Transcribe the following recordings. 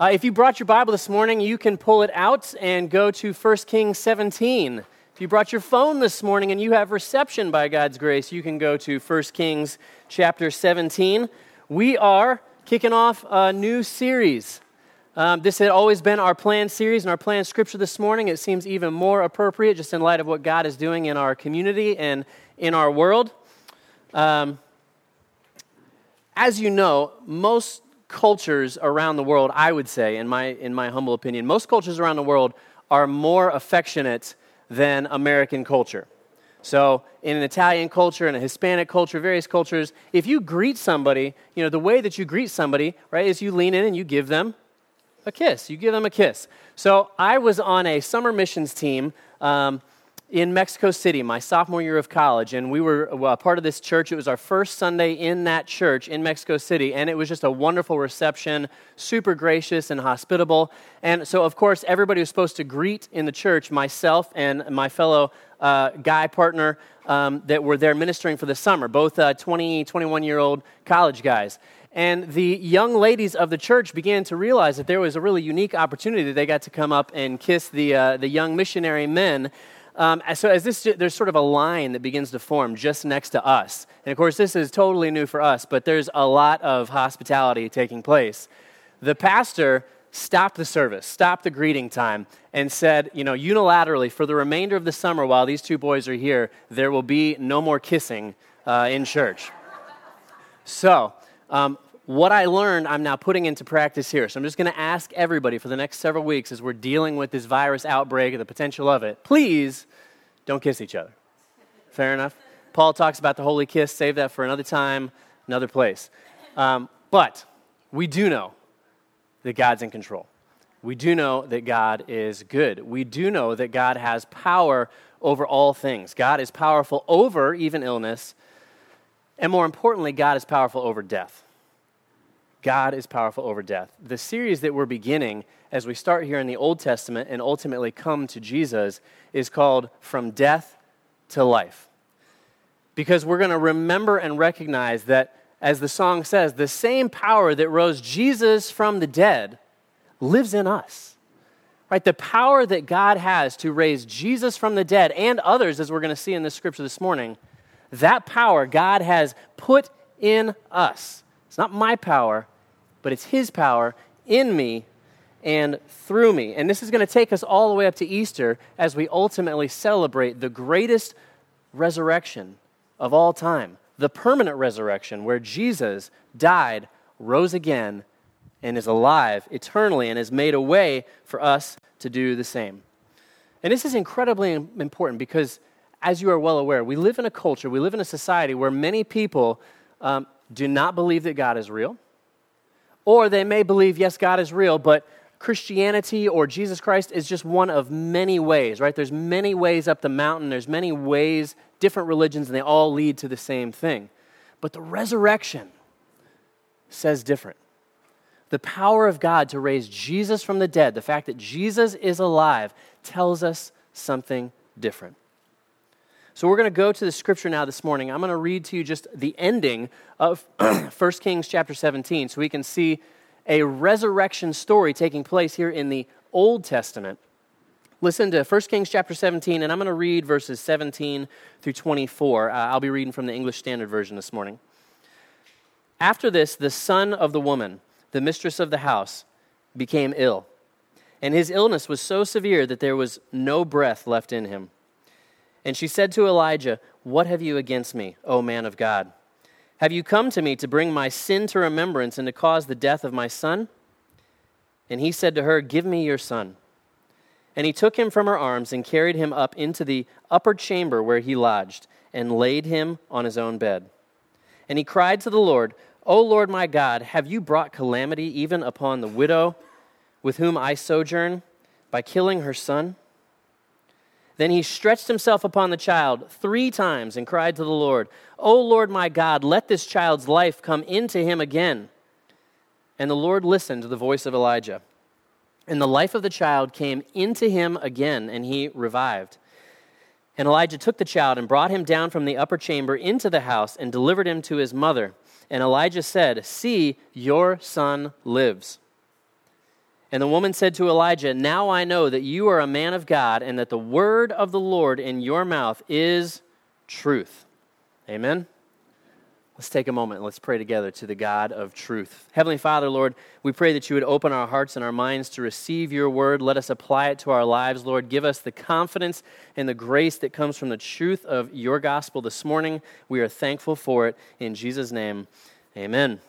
Uh, if you brought your Bible this morning, you can pull it out and go to 1 Kings 17. If you brought your phone this morning and you have reception by God's grace, you can go to 1 Kings chapter 17. We are kicking off a new series. Um, this had always been our planned series and our planned scripture this morning. It seems even more appropriate just in light of what God is doing in our community and in our world. Um, as you know, most cultures around the world, I would say, in my, in my humble opinion, most cultures around the world are more affectionate than American culture. So, in an Italian culture, in a Hispanic culture, various cultures, if you greet somebody, you know, the way that you greet somebody, right, is you lean in and you give them a kiss. You give them a kiss. So, I was on a summer missions team. Um, in Mexico City, my sophomore year of college, and we were well, part of this church. It was our first Sunday in that church in Mexico City, and it was just a wonderful reception, super gracious and hospitable. And so, of course, everybody was supposed to greet in the church myself and my fellow uh, guy partner um, that were there ministering for the summer, both uh, 20, 21 year old college guys. And the young ladies of the church began to realize that there was a really unique opportunity that they got to come up and kiss the, uh, the young missionary men um, so as this, there's sort of a line that begins to form just next to us. And of course, this is totally new for us, but there's a lot of hospitality taking place. The pastor stopped the service, stopped the greeting time, and said, you know, unilaterally, for the remainder of the summer while these two boys are here, there will be no more kissing uh, in church. So, um, what I learned, I'm now putting into practice here. So I'm just going to ask everybody for the next several weeks as we're dealing with this virus outbreak and the potential of it, please don't kiss each other. Fair enough? Paul talks about the holy kiss. Save that for another time, another place. Um, but we do know that God's in control. We do know that God is good. We do know that God has power over all things. God is powerful over even illness. And more importantly, God is powerful over death. God is powerful over death. The series that we're beginning as we start here in the Old Testament and ultimately come to Jesus is called From Death to Life. Because we're going to remember and recognize that, as the song says, the same power that rose Jesus from the dead lives in us. Right? The power that God has to raise Jesus from the dead and others, as we're going to see in this scripture this morning, that power God has put in us. It's not my power, but it's His power in me and through me. And this is going to take us all the way up to Easter as we ultimately celebrate the greatest resurrection of all time the permanent resurrection, where Jesus died, rose again, and is alive eternally and has made a way for us to do the same. And this is incredibly important because, as you are well aware, we live in a culture, we live in a society where many people um, do not believe that God is real or they may believe, yes, God is real, but Christianity or Jesus Christ is just one of many ways, right? There's many ways up the mountain, there's many ways, different religions, and they all lead to the same thing. But the resurrection says different. The power of God to raise Jesus from the dead, the fact that Jesus is alive, tells us something different. So we're going to go to the scripture now this morning. I'm going to read to you just the ending of 1 Kings chapter 17 so we can see a resurrection story taking place here in the Old Testament. Listen to 1 Kings chapter 17, and I'm going to read verses 17 through 24. Uh, I'll be reading from the English Standard Version this morning. After this, the son of the woman, the mistress of the house, became ill, and his illness was so severe that there was no breath left in him. And she said to Elijah, What have you against me, O man of God? Have you come to me to bring my sin to remembrance and to cause the death of my son? And he said to her, Give me your son. And he took him from her arms and carried him up into the upper chamber where he lodged, and laid him on his own bed. And he cried to the Lord, O Lord my God, have you brought calamity even upon the widow with whom I sojourn by killing her son? Then he stretched himself upon the child three times and cried to the Lord, O Lord my God, let this child's life come into him again. And the Lord listened to the voice of Elijah. And the life of the child came into him again, and he revived. And Elijah took the child and brought him down from the upper chamber into the house and delivered him to his mother. And Elijah said, See, your son lives. And the woman said to Elijah, Now I know that you are a man of God, and that the word of the Lord in your mouth is truth. Amen. Let's take a moment and let's pray together to the God of truth. Heavenly Father, Lord, we pray that you would open our hearts and our minds to receive your word. Let us apply it to our lives, Lord. Give us the confidence and the grace that comes from the truth of your gospel this morning. We are thankful for it. In Jesus' name, amen.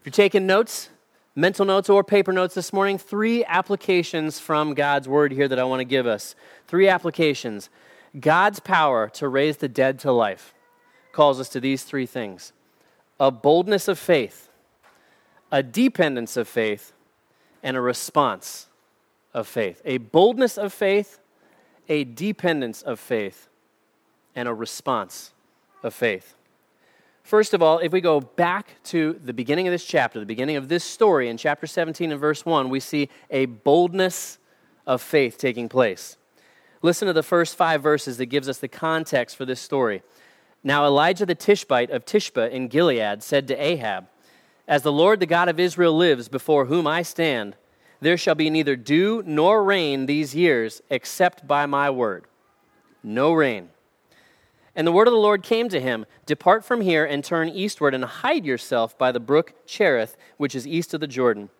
If you're taking notes, mental notes or paper notes this morning, three applications from God's word here that I want to give us. Three applications God's power to raise the dead to life calls us to these three things a boldness of faith, a dependence of faith, and a response of faith. A boldness of faith, a dependence of faith, and a response of faith. First of all, if we go back to the beginning of this chapter, the beginning of this story in chapter 17 and verse 1, we see a boldness of faith taking place. Listen to the first five verses that gives us the context for this story. Now Elijah the Tishbite of Tishbe in Gilead said to Ahab, As the Lord the God of Israel lives, before whom I stand, there shall be neither dew nor rain these years, except by my word. No rain. And the word of the Lord came to him Depart from here and turn eastward and hide yourself by the brook Cherith, which is east of the Jordan.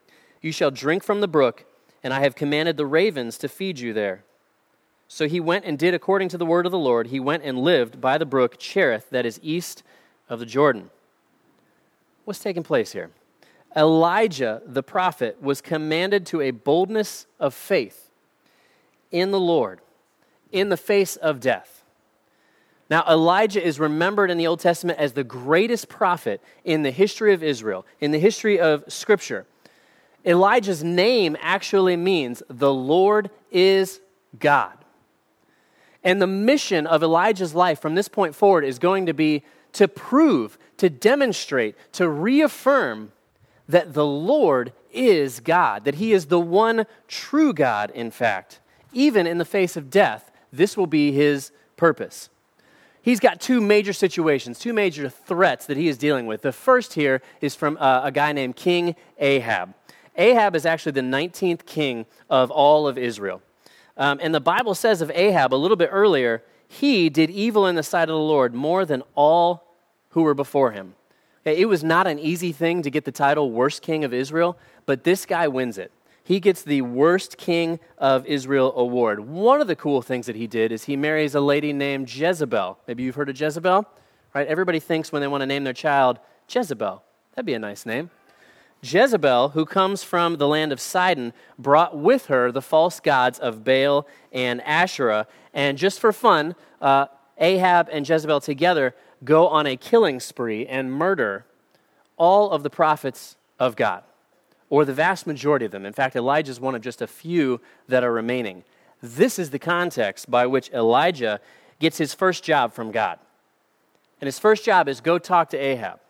You shall drink from the brook, and I have commanded the ravens to feed you there. So he went and did according to the word of the Lord. He went and lived by the brook Cherith, that is east of the Jordan. What's taking place here? Elijah the prophet was commanded to a boldness of faith in the Lord in the face of death. Now, Elijah is remembered in the Old Testament as the greatest prophet in the history of Israel, in the history of Scripture. Elijah's name actually means the Lord is God. And the mission of Elijah's life from this point forward is going to be to prove, to demonstrate, to reaffirm that the Lord is God, that He is the one true God, in fact. Even in the face of death, this will be His purpose. He's got two major situations, two major threats that he is dealing with. The first here is from uh, a guy named King Ahab. Ahab is actually the 19th king of all of Israel. Um, and the Bible says of Ahab a little bit earlier, he did evil in the sight of the Lord more than all who were before him. It was not an easy thing to get the title worst king of Israel, but this guy wins it. He gets the worst king of Israel award. One of the cool things that he did is he marries a lady named Jezebel. Maybe you've heard of Jezebel, right? Everybody thinks when they want to name their child Jezebel. That'd be a nice name. Jezebel, who comes from the land of Sidon, brought with her the false gods of Baal and Asherah. And just for fun, uh, Ahab and Jezebel together go on a killing spree and murder all of the prophets of God, or the vast majority of them. In fact, Elijah is one of just a few that are remaining. This is the context by which Elijah gets his first job from God. And his first job is go talk to Ahab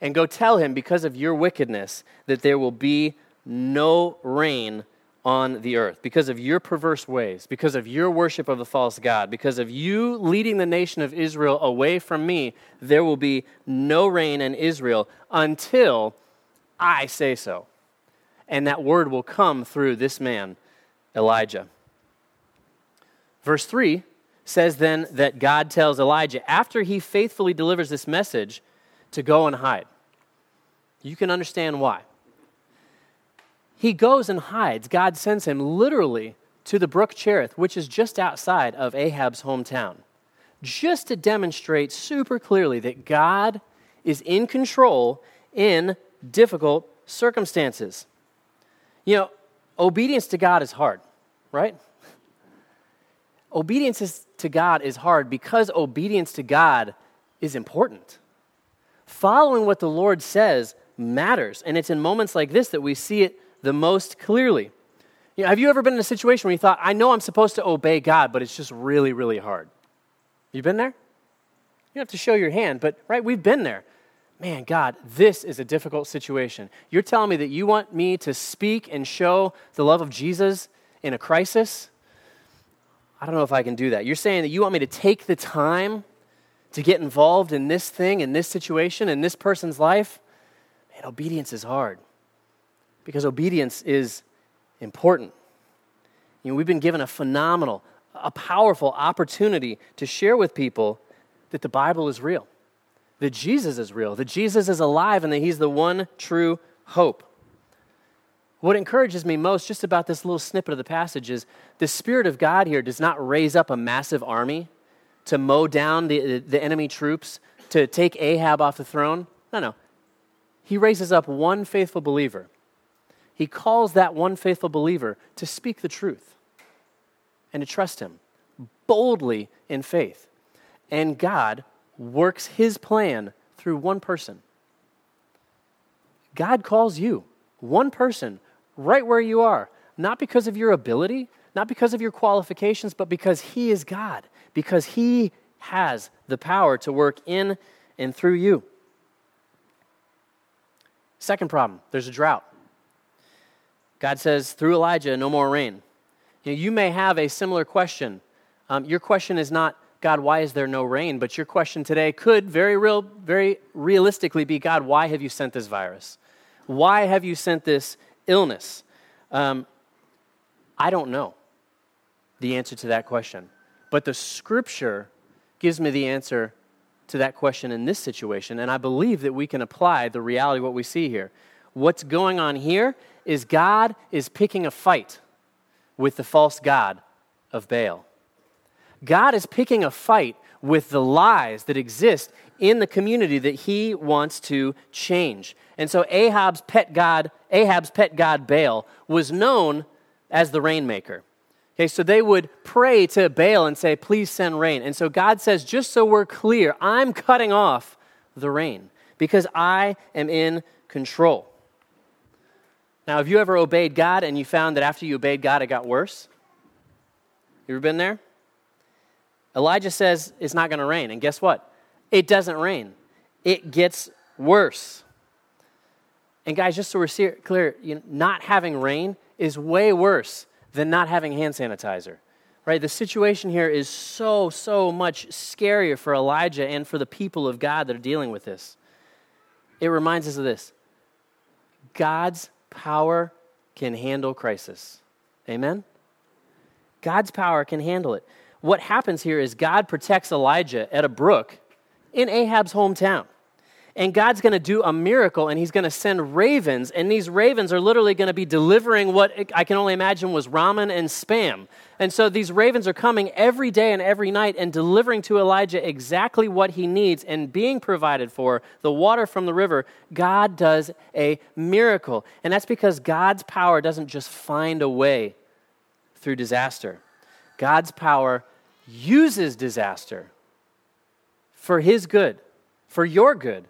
and go tell him, because of your wickedness, that there will be no rain on the earth. Because of your perverse ways, because of your worship of the false God, because of you leading the nation of Israel away from me, there will be no rain in Israel until I say so. And that word will come through this man, Elijah. Verse 3 says then that God tells Elijah, after he faithfully delivers this message, to go and hide. You can understand why. He goes and hides. God sends him literally to the brook Cherith, which is just outside of Ahab's hometown, just to demonstrate super clearly that God is in control in difficult circumstances. You know, obedience to God is hard, right? Obedience to God is hard because obedience to God is important following what the Lord says matters. And it's in moments like this that we see it the most clearly. You know, have you ever been in a situation where you thought, I know I'm supposed to obey God, but it's just really, really hard? You been there? You have to show your hand, but right, we've been there. Man, God, this is a difficult situation. You're telling me that you want me to speak and show the love of Jesus in a crisis? I don't know if I can do that. You're saying that you want me to take the time to get involved in this thing, in this situation, in this person's life, man, obedience is hard. Because obedience is important. You know, we've been given a phenomenal, a powerful opportunity to share with people that the Bible is real, that Jesus is real, that Jesus is alive, and that He's the one true hope. What encourages me most just about this little snippet of the passage is the Spirit of God here does not raise up a massive army to mow down the, the enemy troops, to take Ahab off the throne. No, no. He raises up one faithful believer. He calls that one faithful believer to speak the truth and to trust Him boldly in faith. And God works His plan through one person. God calls you, one person, right where you are, not because of your ability, not because of your qualifications, but because He is God, because He has the power to work in and through you. Second problem there's a drought. God says through Elijah, no more rain. You, know, you may have a similar question. Um, your question is not, God, why is there no rain? But your question today could very real, very realistically be, God, why have you sent this virus? Why have you sent this illness? Um, I don't know the answer to that question. But the scripture gives me the answer to that question in this situation, and I believe that we can apply the reality of what we see here. What's going on here is God is picking a fight with the false God of Baal. God is picking a fight with the lies that exist in the community that he wants to change. And so Ahab's pet god, Ahab's pet god Baal was known as the rainmaker. Okay, so they would pray to Baal and say, Please send rain. And so God says, Just so we're clear, I'm cutting off the rain because I am in control. Now, have you ever obeyed God and you found that after you obeyed God, it got worse? You ever been there? Elijah says it's not going to rain. And guess what? It doesn't rain, it gets worse. And guys, just so we're clear, you know, not having rain is way worse than not having hand sanitizer. Right? The situation here is so, so much scarier for Elijah and for the people of God that are dealing with this. It reminds us of this God's power can handle crisis. Amen? God's power can handle it. What happens here is God protects Elijah at a brook in Ahab's hometown and God's going to do a miracle and he's going to send ravens and these ravens are literally going to be delivering what I can only imagine was ramen and spam. And so these ravens are coming every day and every night and delivering to Elijah exactly what he needs and being provided for, the water from the river. God does a miracle. And that's because God's power doesn't just find a way through disaster. God's power uses disaster for his good, for your good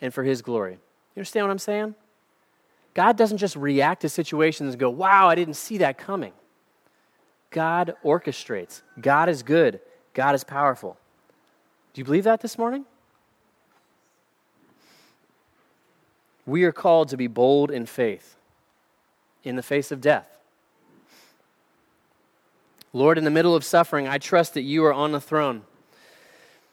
and for His glory. You understand what I'm saying? God doesn't just react to situations and go, wow, I didn't see that coming. God orchestrates. God is good. God is powerful. Do you believe that this morning? We are called to be bold in faith in the face of death. Lord, in the middle of suffering, I trust that you are on the throne.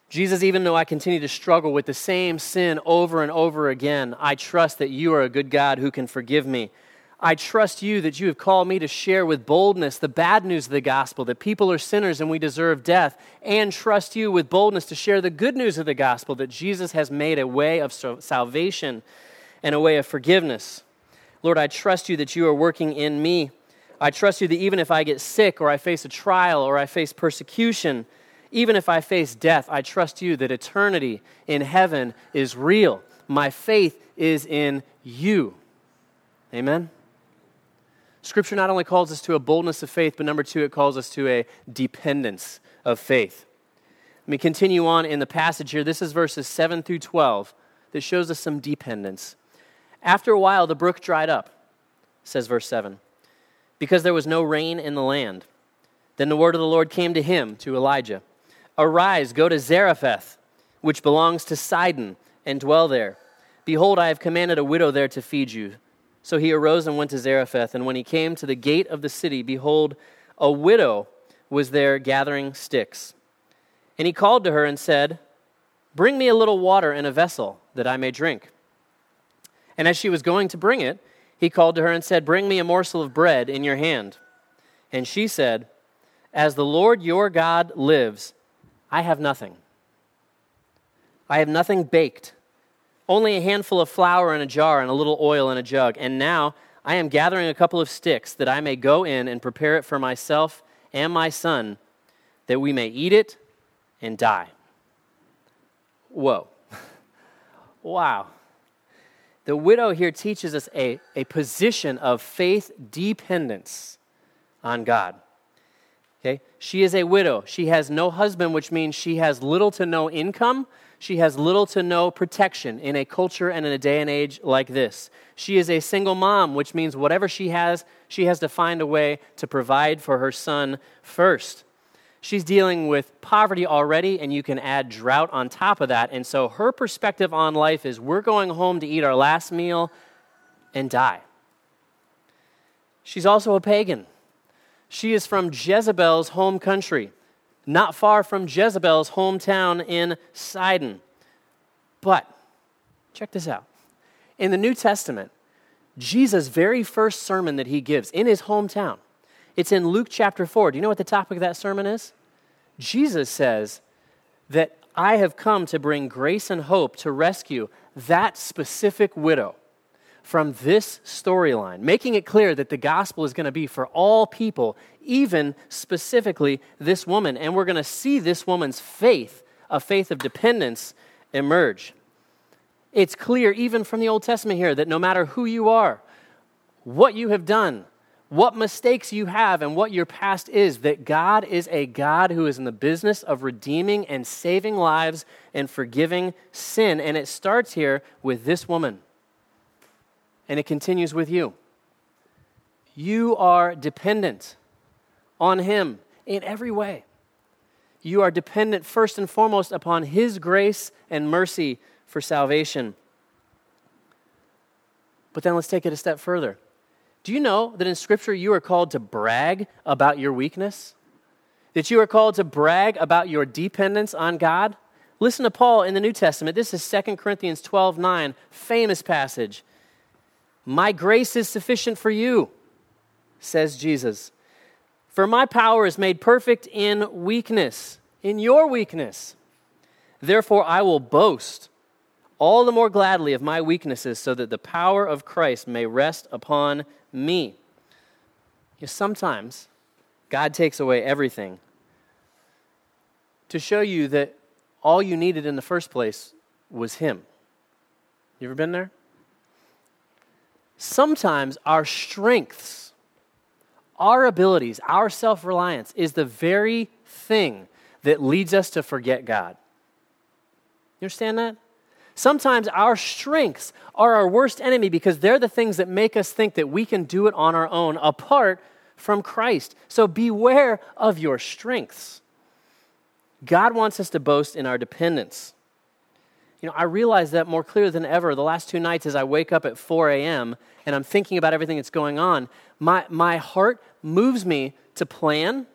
Jesus, even though I continue to struggle with the same sin over and over again, I trust that you are a good God who can forgive me. I trust you that you have called me to share with boldness the bad news of the gospel, that people are sinners and we deserve death, and trust you with boldness to share the good news of the gospel, that Jesus has made a way of salvation and a way of forgiveness. Lord, I trust you that you are working in me. I trust you that even if I get sick or I face a trial or I face persecution, even if I face death, I trust you that eternity in heaven is real. My faith is in you. Amen? Scripture not only calls us to a boldness of faith, but number two, it calls us to a dependence of faith. Let me continue on in the passage here. This is verses 7 through 12 that shows us some dependence. After a while, the brook dried up, says verse 7, because there was no rain in the land. Then the word of the Lord came to him, to Elijah. Arise, go to Zarephath, which belongs to Sidon, and dwell there. Behold, I have commanded a widow there to feed you. So he arose and went to Zarephath, and when he came to the gate of the city, behold, a widow was there gathering sticks. And he called to her and said, Bring me a little water in a vessel, that I may drink. And as she was going to bring it, he called to her and said, Bring me a morsel of bread in your hand. And she said, As the Lord your God lives, I have nothing. I have nothing baked, only a handful of flour in a jar and a little oil in a jug. And now I am gathering a couple of sticks that I may go in and prepare it for myself and my son, that we may eat it and die. Whoa. wow. The widow here teaches us a, a position of faith dependence on God. Okay? She is a widow. She has no husband, which means she has little to no income. She has little to no protection in a culture and in a day and age like this. She is a single mom, which means whatever she has, she has to find a way to provide for her son first. She's dealing with poverty already, and you can add drought on top of that. And so her perspective on life is we're going home to eat our last meal and die. She's also a pagan. She is from Jezebel's home country, not far from Jezebel's hometown in Sidon. But, check this out. In the New Testament, Jesus' very first sermon that he gives in his hometown, it's in Luke chapter 4. Do you know what the topic of that sermon is? Jesus says that I have come to bring grace and hope to rescue that specific widow from this storyline, making it clear that the gospel is going to be for all people, even specifically this woman. And we're going to see this woman's faith, a faith of dependence, emerge. It's clear, even from the Old Testament here, that no matter who you are, what you have done, what mistakes you have and what your past is, that God is a God who is in the business of redeeming and saving lives and forgiving sin. And it starts here with this woman, and it continues with you. You are dependent on Him in every way. You are dependent first and foremost upon His grace and mercy for salvation. But then let's take it a step further. Do you know that in Scripture you are called to brag about your weakness? That you are called to brag about your dependence on God? Listen to Paul in the New Testament. This is 2 Corinthians 12 9, famous passage. My grace is sufficient for you, says Jesus. For my power is made perfect in weakness, in your weakness. Therefore, I will boast all the more gladly of my weaknesses, so that the power of Christ may rest upon me. Sometimes God takes away everything to show you that all you needed in the first place was Him. You ever been there? Sometimes our strengths, our abilities, our self reliance is the very thing that leads us to forget God. You understand that? Sometimes our strengths are our worst enemy because they're the things that make us think that we can do it on our own apart from Christ. So beware of your strengths. God wants us to boast in our dependence. You know, I realize that more clear than ever the last two nights as I wake up at 4 a.m. and I'm thinking about everything that's going on. My, my heart moves me to plan,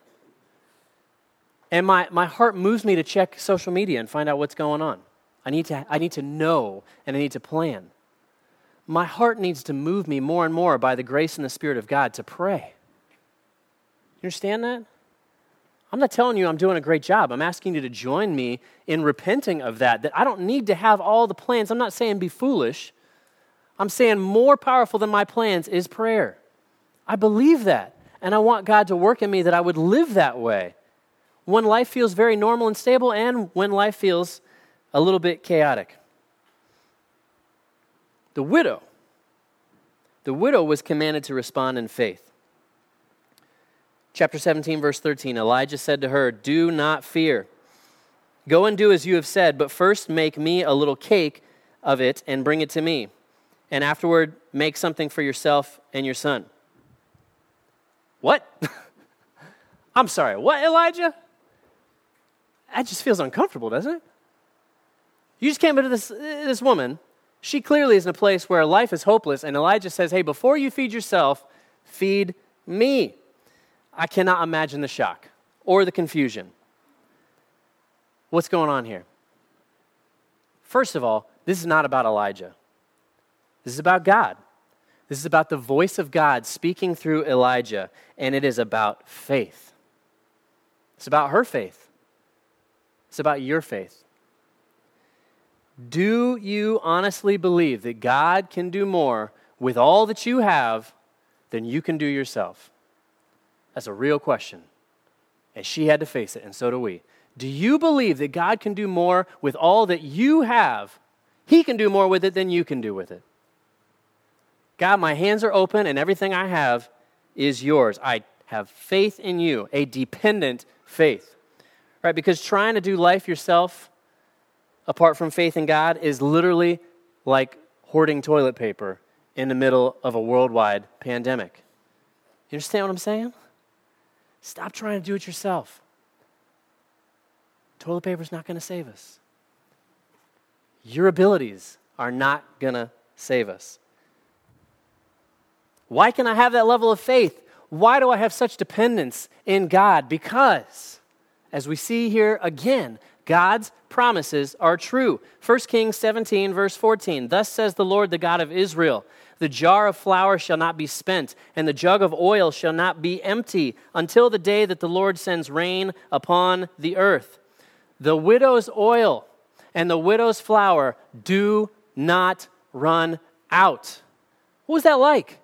and my, my heart moves me to check social media and find out what's going on. I need, to, I need to know and I need to plan. My heart needs to move me more and more by the grace and the Spirit of God to pray. You understand that? I'm not telling you I'm doing a great job. I'm asking you to join me in repenting of that, that I don't need to have all the plans. I'm not saying be foolish. I'm saying more powerful than my plans is prayer. I believe that. And I want God to work in me that I would live that way when life feels very normal and stable and when life feels a little bit chaotic. The widow, the widow was commanded to respond in faith. Chapter 17, verse 13 Elijah said to her, Do not fear. Go and do as you have said, but first make me a little cake of it and bring it to me. And afterward, make something for yourself and your son. What? I'm sorry, what, Elijah? That just feels uncomfortable, doesn't it? You just came into this, uh, this woman. She clearly is in a place where life is hopeless, and Elijah says, Hey, before you feed yourself, feed me. I cannot imagine the shock or the confusion. What's going on here? First of all, this is not about Elijah. This is about God. This is about the voice of God speaking through Elijah, and it is about faith. It's about her faith. It's about your faith. Do you honestly believe that God can do more with all that you have than you can do yourself? That's a real question. And she had to face it, and so do we. Do you believe that God can do more with all that you have? He can do more with it than you can do with it. God, my hands are open, and everything I have is yours. I have faith in you, a dependent faith. Right? Because trying to do life yourself apart from faith in God is literally like hoarding toilet paper in the middle of a worldwide pandemic. You understand what I'm saying? Stop trying to do it yourself. Toilet paper is not going to save us. Your abilities are not going to save us. Why can I have that level of faith? Why do I have such dependence in God? Because, as we see here again, God's promises are true. 1 Kings 17, verse 14 Thus says the Lord, the God of Israel The jar of flour shall not be spent, and the jug of oil shall not be empty until the day that the Lord sends rain upon the earth. The widow's oil and the widow's flour do not run out. What was that like?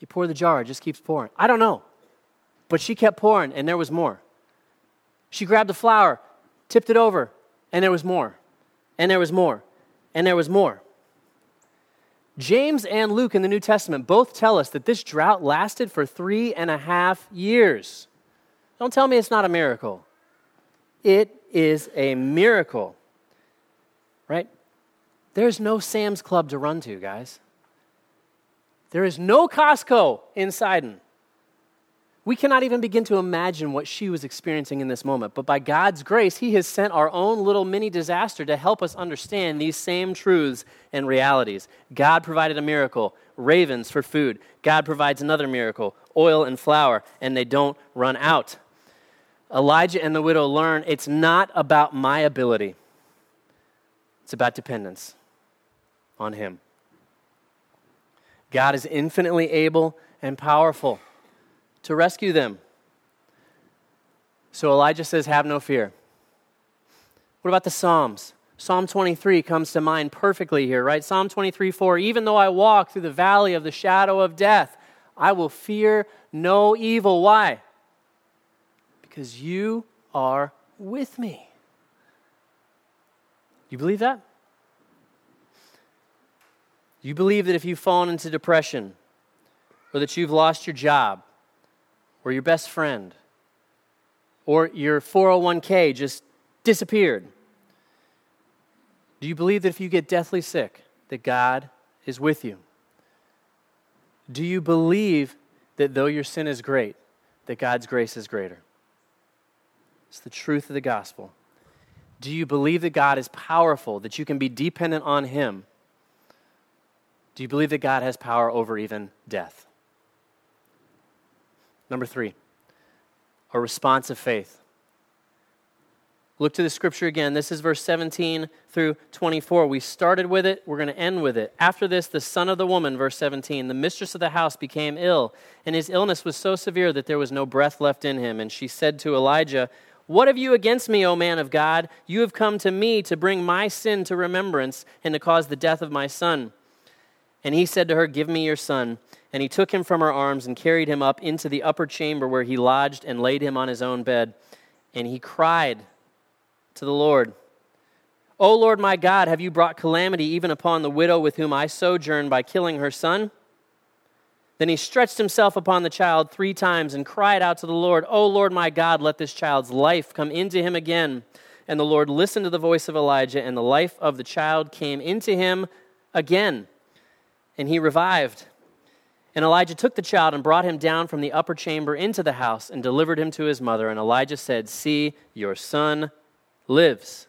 You pour the jar, it just keeps pouring. I don't know. But she kept pouring, and there was more. She grabbed the flour, tipped it over, and there was more. And there was more. And there was more. James and Luke in the New Testament both tell us that this drought lasted for three and a half years. Don't tell me it's not a miracle. It is a miracle. Right? There's no Sam's Club to run to, guys. There is no Costco in Sidon. We cannot even begin to imagine what she was experiencing in this moment. But by God's grace, He has sent our own little mini disaster to help us understand these same truths and realities. God provided a miracle, ravens for food. God provides another miracle, oil and flour, and they don't run out. Elijah and the widow learn it's not about my ability, it's about dependence on Him. God is infinitely able and powerful to rescue them. So Elijah says, Have no fear. What about the Psalms? Psalm 23 comes to mind perfectly here, right? Psalm 23 4 Even though I walk through the valley of the shadow of death, I will fear no evil. Why? Because you are with me. You believe that? You believe that if you've fallen into depression, or that you've lost your job, or your best friend, or your 401k just disappeared? Do you believe that if you get deathly sick, that God is with you? Do you believe that though your sin is great, that God's grace is greater? It's the truth of the gospel. Do you believe that God is powerful, that you can be dependent on Him? Do you believe that God has power over even death? Number three, a response of faith. Look to the scripture again. This is verse 17 through 24. We started with it, we're going to end with it. After this, the son of the woman, verse 17, the mistress of the house became ill, and his illness was so severe that there was no breath left in him. And she said to Elijah, What have you against me, O man of God? You have come to me to bring my sin to remembrance and to cause the death of my son. And he said to her, Give me your son. And he took him from her arms and carried him up into the upper chamber where he lodged and laid him on his own bed. And he cried to the Lord, O Lord my God, have you brought calamity even upon the widow with whom I sojourn by killing her son? Then he stretched himself upon the child three times and cried out to the Lord, O Lord my God, let this child's life come into him again. And the Lord listened to the voice of Elijah, and the life of the child came into him again, and he revived. And Elijah took the child and brought him down from the upper chamber into the house and delivered him to his mother. And Elijah said, See, your son lives.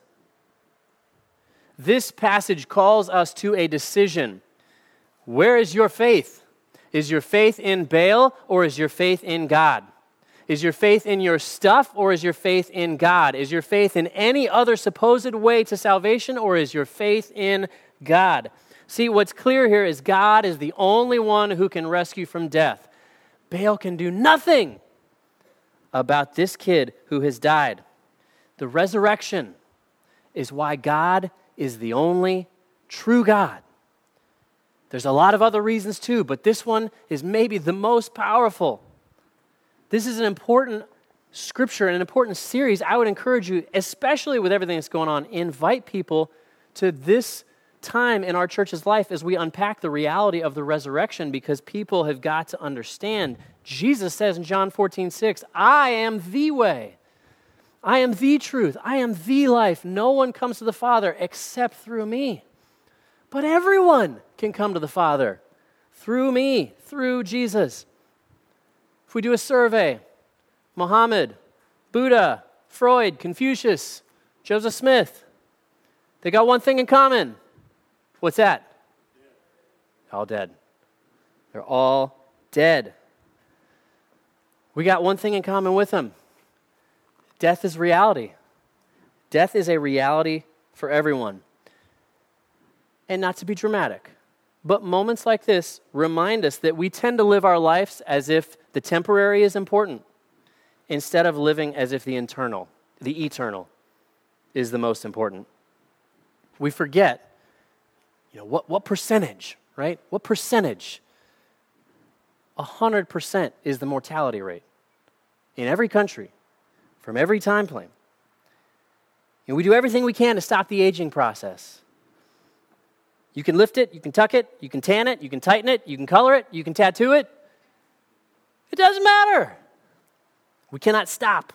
This passage calls us to a decision. Where is your faith? Is your faith in Baal or is your faith in God? Is your faith in your stuff or is your faith in God? Is your faith in any other supposed way to salvation or is your faith in God? See, what's clear here is God is the only one who can rescue from death. Baal can do nothing about this kid who has died. The resurrection is why God is the only true God. There's a lot of other reasons too, but this one is maybe the most powerful. This is an important scripture and an important series. I would encourage you, especially with everything that's going on, invite people to this time in our church's life as we unpack the reality of the resurrection because people have got to understand. Jesus says in John 14, 6, I am the way. I am the truth. I am the life. No one comes to the Father except through me. But everyone can come to the Father through me, through Jesus. If we do a survey, Muhammad, Buddha, Freud, Confucius, Joseph Smith, they got one thing in common. What's that? All dead. They're all dead. We got one thing in common with them death is reality. Death is a reality for everyone. And not to be dramatic, but moments like this remind us that we tend to live our lives as if the temporary is important instead of living as if the internal, the eternal, is the most important. We forget, you know, what, what percentage, right? What percentage? 100% is the mortality rate in every country from every time frame. And we do everything we can to stop the aging process. You can lift it, you can tuck it, you can tan it, you can tighten it, you can color it, you can tattoo it. It doesn't matter. We cannot stop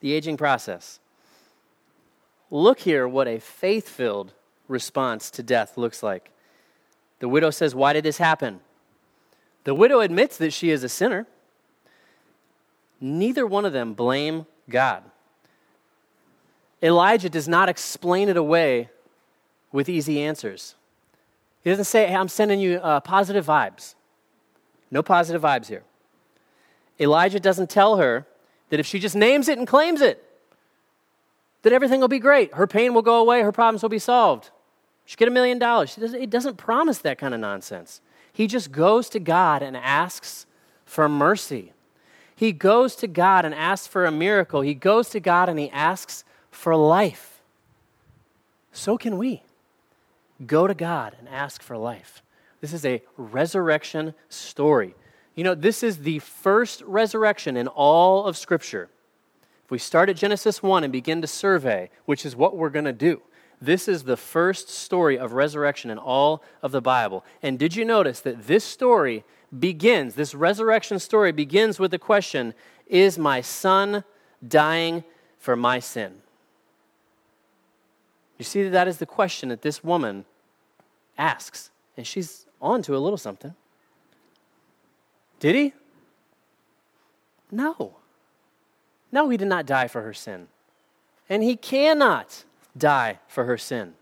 the aging process. Look here what a faith filled response to death looks like. The widow says, Why did this happen? The widow admits that she is a sinner. Neither one of them blame God. Elijah does not explain it away with easy answers. He doesn't say, hey, I'm sending you uh, positive vibes. No positive vibes here. Elijah doesn't tell her that if she just names it and claims it, that everything will be great. Her pain will go away, her problems will be solved. She'll get a million dollars. He doesn't promise that kind of nonsense. He just goes to God and asks for mercy. He goes to God and asks for a miracle. He goes to God and he asks for life. So can we go to God and ask for life. This is a resurrection story. You know, this is the first resurrection in all of Scripture. If we start at Genesis 1 and begin to survey, which is what we're going to do, this is the first story of resurrection in all of the Bible. And did you notice that this story begins, this resurrection story begins with the question Is my son dying for my sin? You see that that is the question that this woman asks. And she's on to a little something. Did he? No. No, he did not die for her sin. And he cannot die for her sin.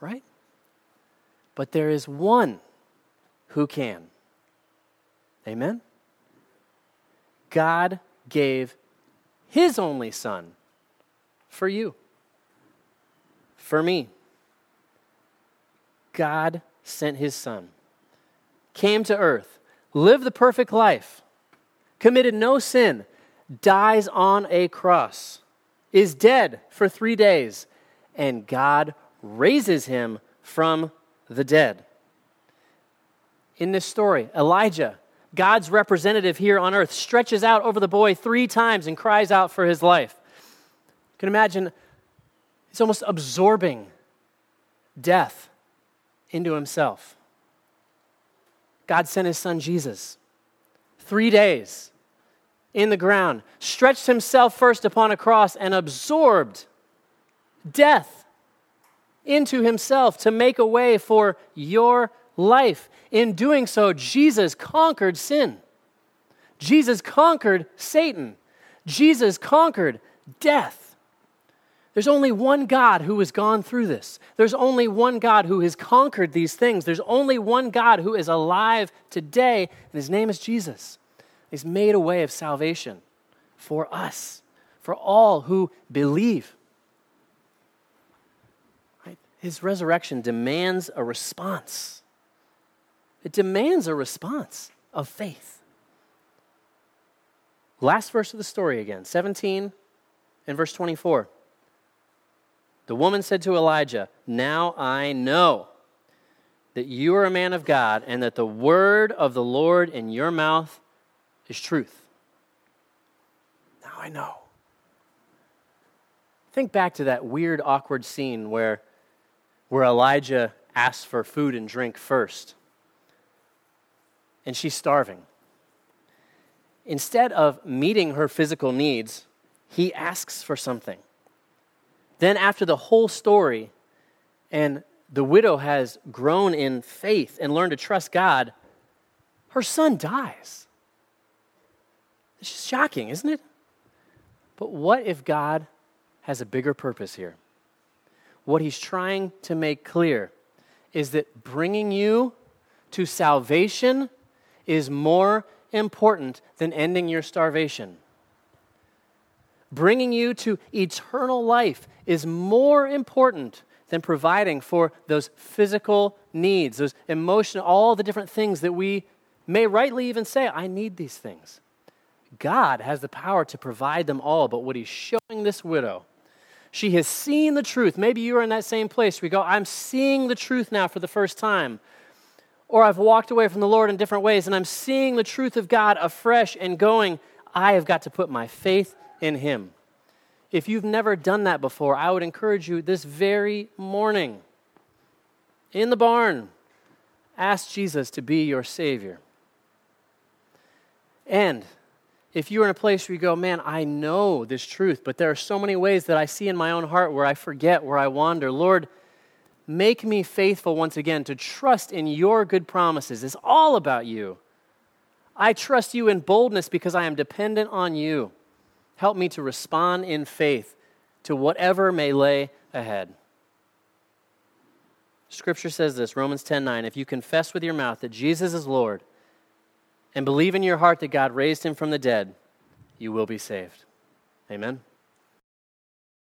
Right? But there is one who can. Amen? God gave his only son for you, for me. God sent his son, came to earth, lived the perfect life, committed no sin, dies on a cross, is dead for three days, and God raises him from the dead. In this story, Elijah, God's representative here on earth, stretches out over the boy three times and cries out for his life. You can imagine he's almost absorbing death into himself. God sent his son Jesus. Three days in the ground, stretched himself first upon a cross and absorbed death into himself to make a way for your life. In doing so, Jesus conquered sin. Jesus conquered Satan. Jesus conquered death. There's only one God who has gone through this. There's only one God who has conquered these things. There's only one God who is alive today, and his name is Jesus. He's made a way of salvation for us, for all who believe. His resurrection demands a response. It demands a response of faith. Last verse of the story again, 17 and verse 24. The woman said to Elijah, Now I know that you are a man of God and that the word of the Lord in your mouth is truth. Now I know. Think back to that weird, awkward scene where, where Elijah asks for food and drink first, and she's starving. Instead of meeting her physical needs, he asks for something. Then, after the whole story, and the widow has grown in faith and learned to trust God, her son dies. It's shocking, isn't it? But what if God has a bigger purpose here? What he's trying to make clear is that bringing you to salvation is more important than ending your starvation. Bringing you to eternal life is more important than providing for those physical needs, those emotional, all the different things that we may rightly even say, I need these things. God has the power to provide them all, but what he's showing this widow, she has seen the truth. Maybe you are in that same place. We go, I'm seeing the truth now for the first time. Or I've walked away from the Lord in different ways and I'm seeing the truth of God afresh and going, I have got to put my faith in Him. If you've never done that before, I would encourage you this very morning in the barn, ask Jesus to be your Savior. And if you're in a place where you go, man, I know this truth, but there are so many ways that I see in my own heart where I forget, where I wander, Lord, make me faithful once again to trust in your good promises. It's all about you. I trust you in boldness because I am dependent on you. Help me to respond in faith to whatever may lay ahead. Scripture says this, Romans 10:9, if you confess with your mouth that Jesus is Lord and believe in your heart that God raised him from the dead, you will be saved. Amen.